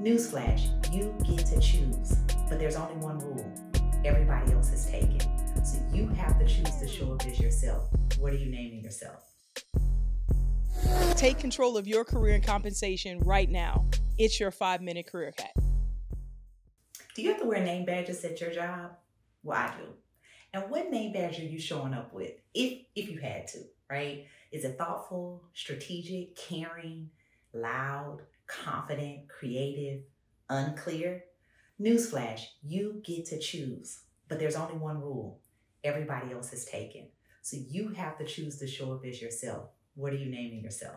Newsflash, you get to choose, but there's only one rule. Everybody else is taken. So you have to choose to show up as yourself. What are you naming yourself? Take control of your career and compensation right now. It's your five minute career hack. Do you have to wear name badges at your job? Well, I do. And what name badge are you showing up with? If if you had to, right? Is it thoughtful, strategic, caring, loud, confident, creative, unclear? Newsflash, you get to choose, but there's only one rule. Everybody else is taken. So you have to choose to show up as yourself. What are you naming yourself?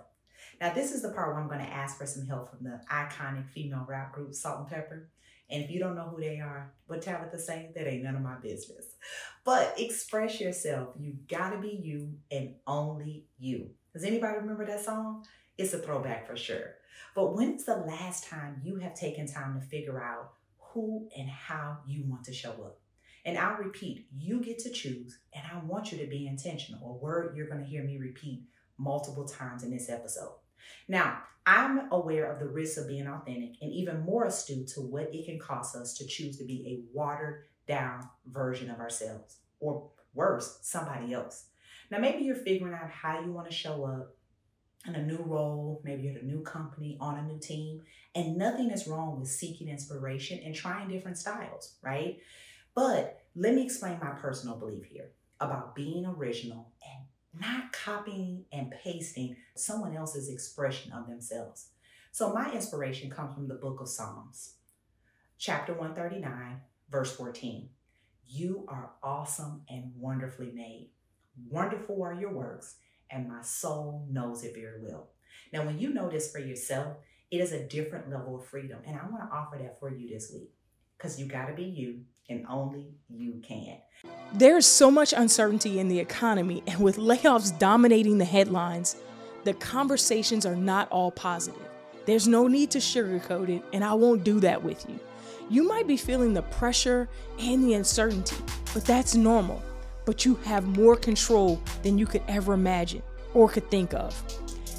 Now, this is the part where I'm going to ask for some help from the iconic female rap group Salt-N-Pepa. And if you don't know who they are, what Tabitha say, that ain't none of my business. But express yourself. You gotta be you and only you. Does anybody remember that song? It's a throwback for sure. But when's the last time you have taken time to figure out who and how you want to show up? And I'll repeat, you get to choose, and I want you to be intentional, a word you're going to hear me repeat multiple times in this episode. Now, I'm aware of the risks of being authentic and even more astute to what it can cost us to choose to be a watered down version of ourselves, or worse, somebody else. Now, maybe you're figuring out how you want to show up in a new role, maybe at a new company, on a new team, and nothing is wrong with seeking inspiration and trying different styles, right? But let me explain my personal belief here about being original and not copying and pasting someone else's expression of themselves. So, my inspiration comes from the book of Psalms, chapter 139, verse 14. You are awesome and wonderfully made. Wonderful are your works, and my soul knows it very well. Now, when you know this for yourself, it is a different level of freedom. And I want to offer that for you this week because you got to be you and only you can. There's so much uncertainty in the economy, and with layoffs dominating the headlines, the conversations are not all positive. There's no need to sugarcoat it, and I won't do that with you. You might be feeling the pressure and the uncertainty, but that's normal. But you have more control than you could ever imagine or could think of.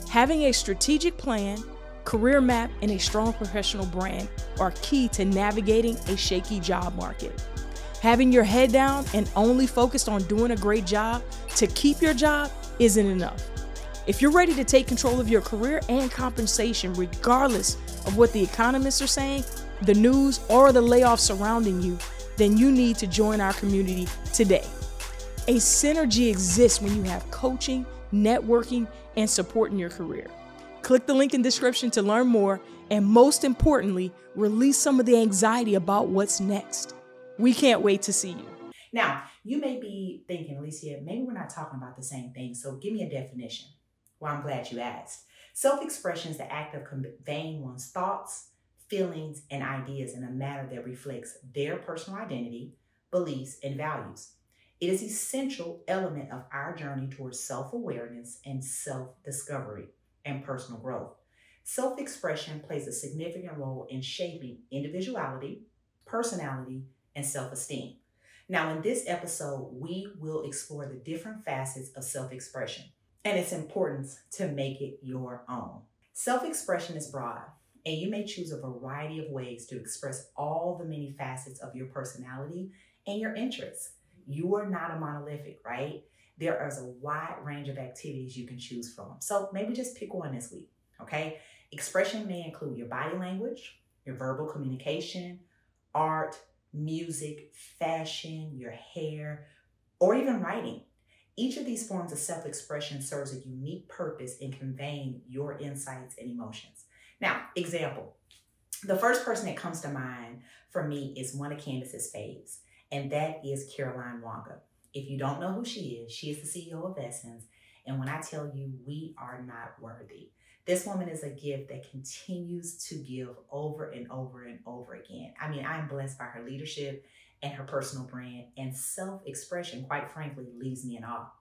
Having a strategic plan, career map, and a strong professional brand are key to navigating a shaky job market. Having your head down and only focused on doing a great job to keep your job isn't enough. If you're ready to take control of your career and compensation, regardless of what the economists are saying, the news, or the layoffs surrounding you, then you need to join our community today. A synergy exists when you have coaching, networking, and support in your career. Click the link in description to learn more, and most importantly, release some of the anxiety about what's next. We can't wait to see you. Now, you may be thinking, Alicia, maybe we're not talking about the same thing, so give me a definition. Well, I'm glad you asked. Self expression is the act of conveying one's thoughts, feelings, and ideas in a manner that reflects their personal identity, beliefs, and values. It is essential element of our journey towards self-awareness and self-discovery and personal growth. Self-expression plays a significant role in shaping individuality, personality, and self-esteem. Now, in this episode, we will explore the different facets of self-expression and its importance to make it your own. Self expression is broad, and you may choose a variety of ways to express all the many facets of your personality and your interests. You are not a monolithic, right? There is a wide range of activities you can choose from. So maybe just pick one this week, okay? Expression may include your body language, your verbal communication, art, music, fashion, your hair, or even writing. Each of these forms of self expression serves a unique purpose in conveying your insights and emotions. Now, example the first person that comes to mind for me is one of Candace's faves, and that is Caroline Wanga. If you don't know who she is, she is the CEO of Essence. And when I tell you we are not worthy, this woman is a gift that continues to give over and over and over again. I mean, I'm blessed by her leadership and her personal brand and self expression, quite frankly, leaves me in awe.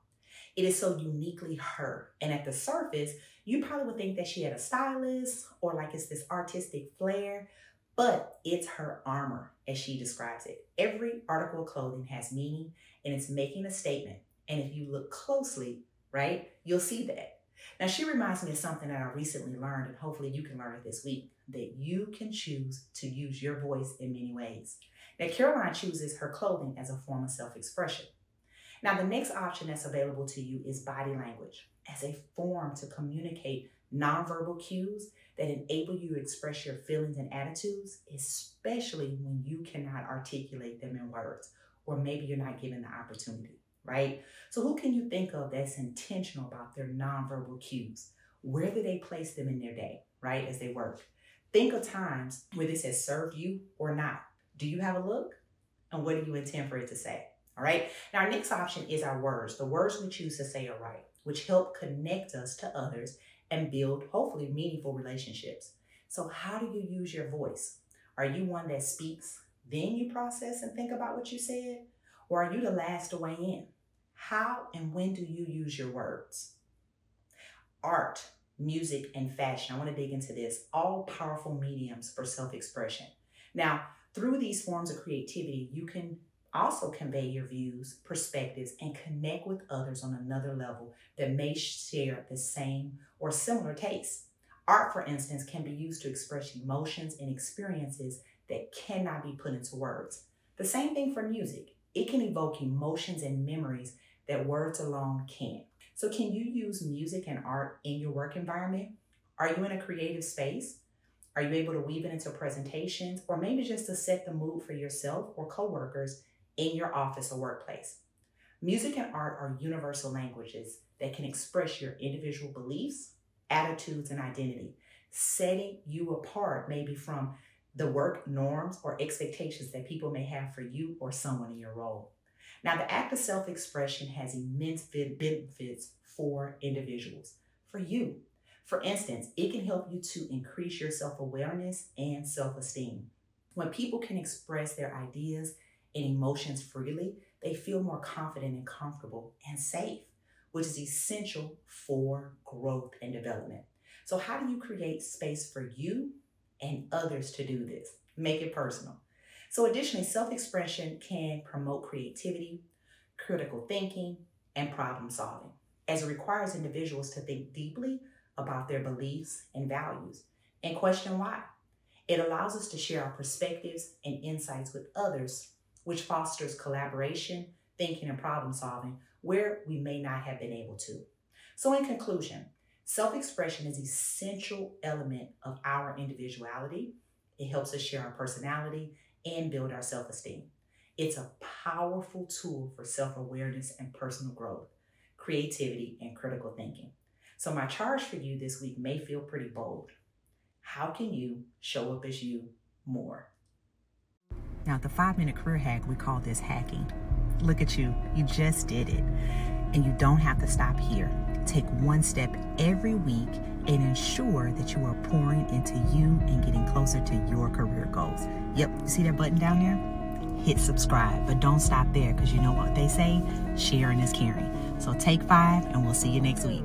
It is so uniquely her. And at the surface, you probably would think that she had a stylist or like it's this artistic flair, but it's her armor, as she describes it. Every article of clothing has meaning and it's making a statement. And if you look closely, right, you'll see that. Now, she reminds me of something that I recently learned, and hopefully you can learn it this week that you can choose to use your voice in many ways. Now, Caroline chooses her clothing as a form of self expression. Now, the next option that's available to you is body language as a form to communicate nonverbal cues that enable you to express your feelings and attitudes, especially when you cannot articulate them in words, or maybe you're not given the opportunity, right? So, who can you think of that's intentional about their nonverbal cues? Where do they place them in their day, right, as they work? Think of times where this has served you or not. Do you have a look? And what do you intend for it to say? All right. Now, our next option is our words. The words we choose to say are right, which help connect us to others and build, hopefully, meaningful relationships. So, how do you use your voice? Are you one that speaks, then you process and think about what you said? Or are you the last to weigh in? How and when do you use your words? Art, music, and fashion. I want to dig into this. All powerful mediums for self expression. Now, through these forms of creativity, you can also convey your views, perspectives, and connect with others on another level that may share the same or similar tastes. Art, for instance, can be used to express emotions and experiences that cannot be put into words. The same thing for music. It can evoke emotions and memories that words alone can't. So, can you use music and art in your work environment? Are you in a creative space? Are you able to weave it into presentations or maybe just to set the mood for yourself or coworkers in your office or workplace. Music and art are universal languages that can express your individual beliefs, attitudes, and identity, setting you apart maybe from the work norms or expectations that people may have for you or someone in your role. Now, the act of self expression has immense benefits for individuals, for you. For instance, it can help you to increase your self awareness and self esteem. When people can express their ideas and emotions freely, they feel more confident and comfortable and safe, which is essential for growth and development. So, how do you create space for you and others to do this? Make it personal. So, additionally, self expression can promote creativity, critical thinking, and problem solving, as it requires individuals to think deeply about their beliefs and values and question why. It allows us to share our perspectives and insights with others which fosters collaboration, thinking, and problem solving where we may not have been able to. So, in conclusion, self expression is essential element of our individuality. It helps us share our personality and build our self esteem. It's a powerful tool for self awareness and personal growth, creativity, and critical thinking. So, my charge for you this week may feel pretty bold. How can you show up as you more? Now, the five minute career hack, we call this hacking. Look at you, you just did it. And you don't have to stop here. Take one step every week and ensure that you are pouring into you and getting closer to your career goals. Yep, you see that button down there? Hit subscribe, but don't stop there because you know what they say sharing is caring. So take five, and we'll see you next week.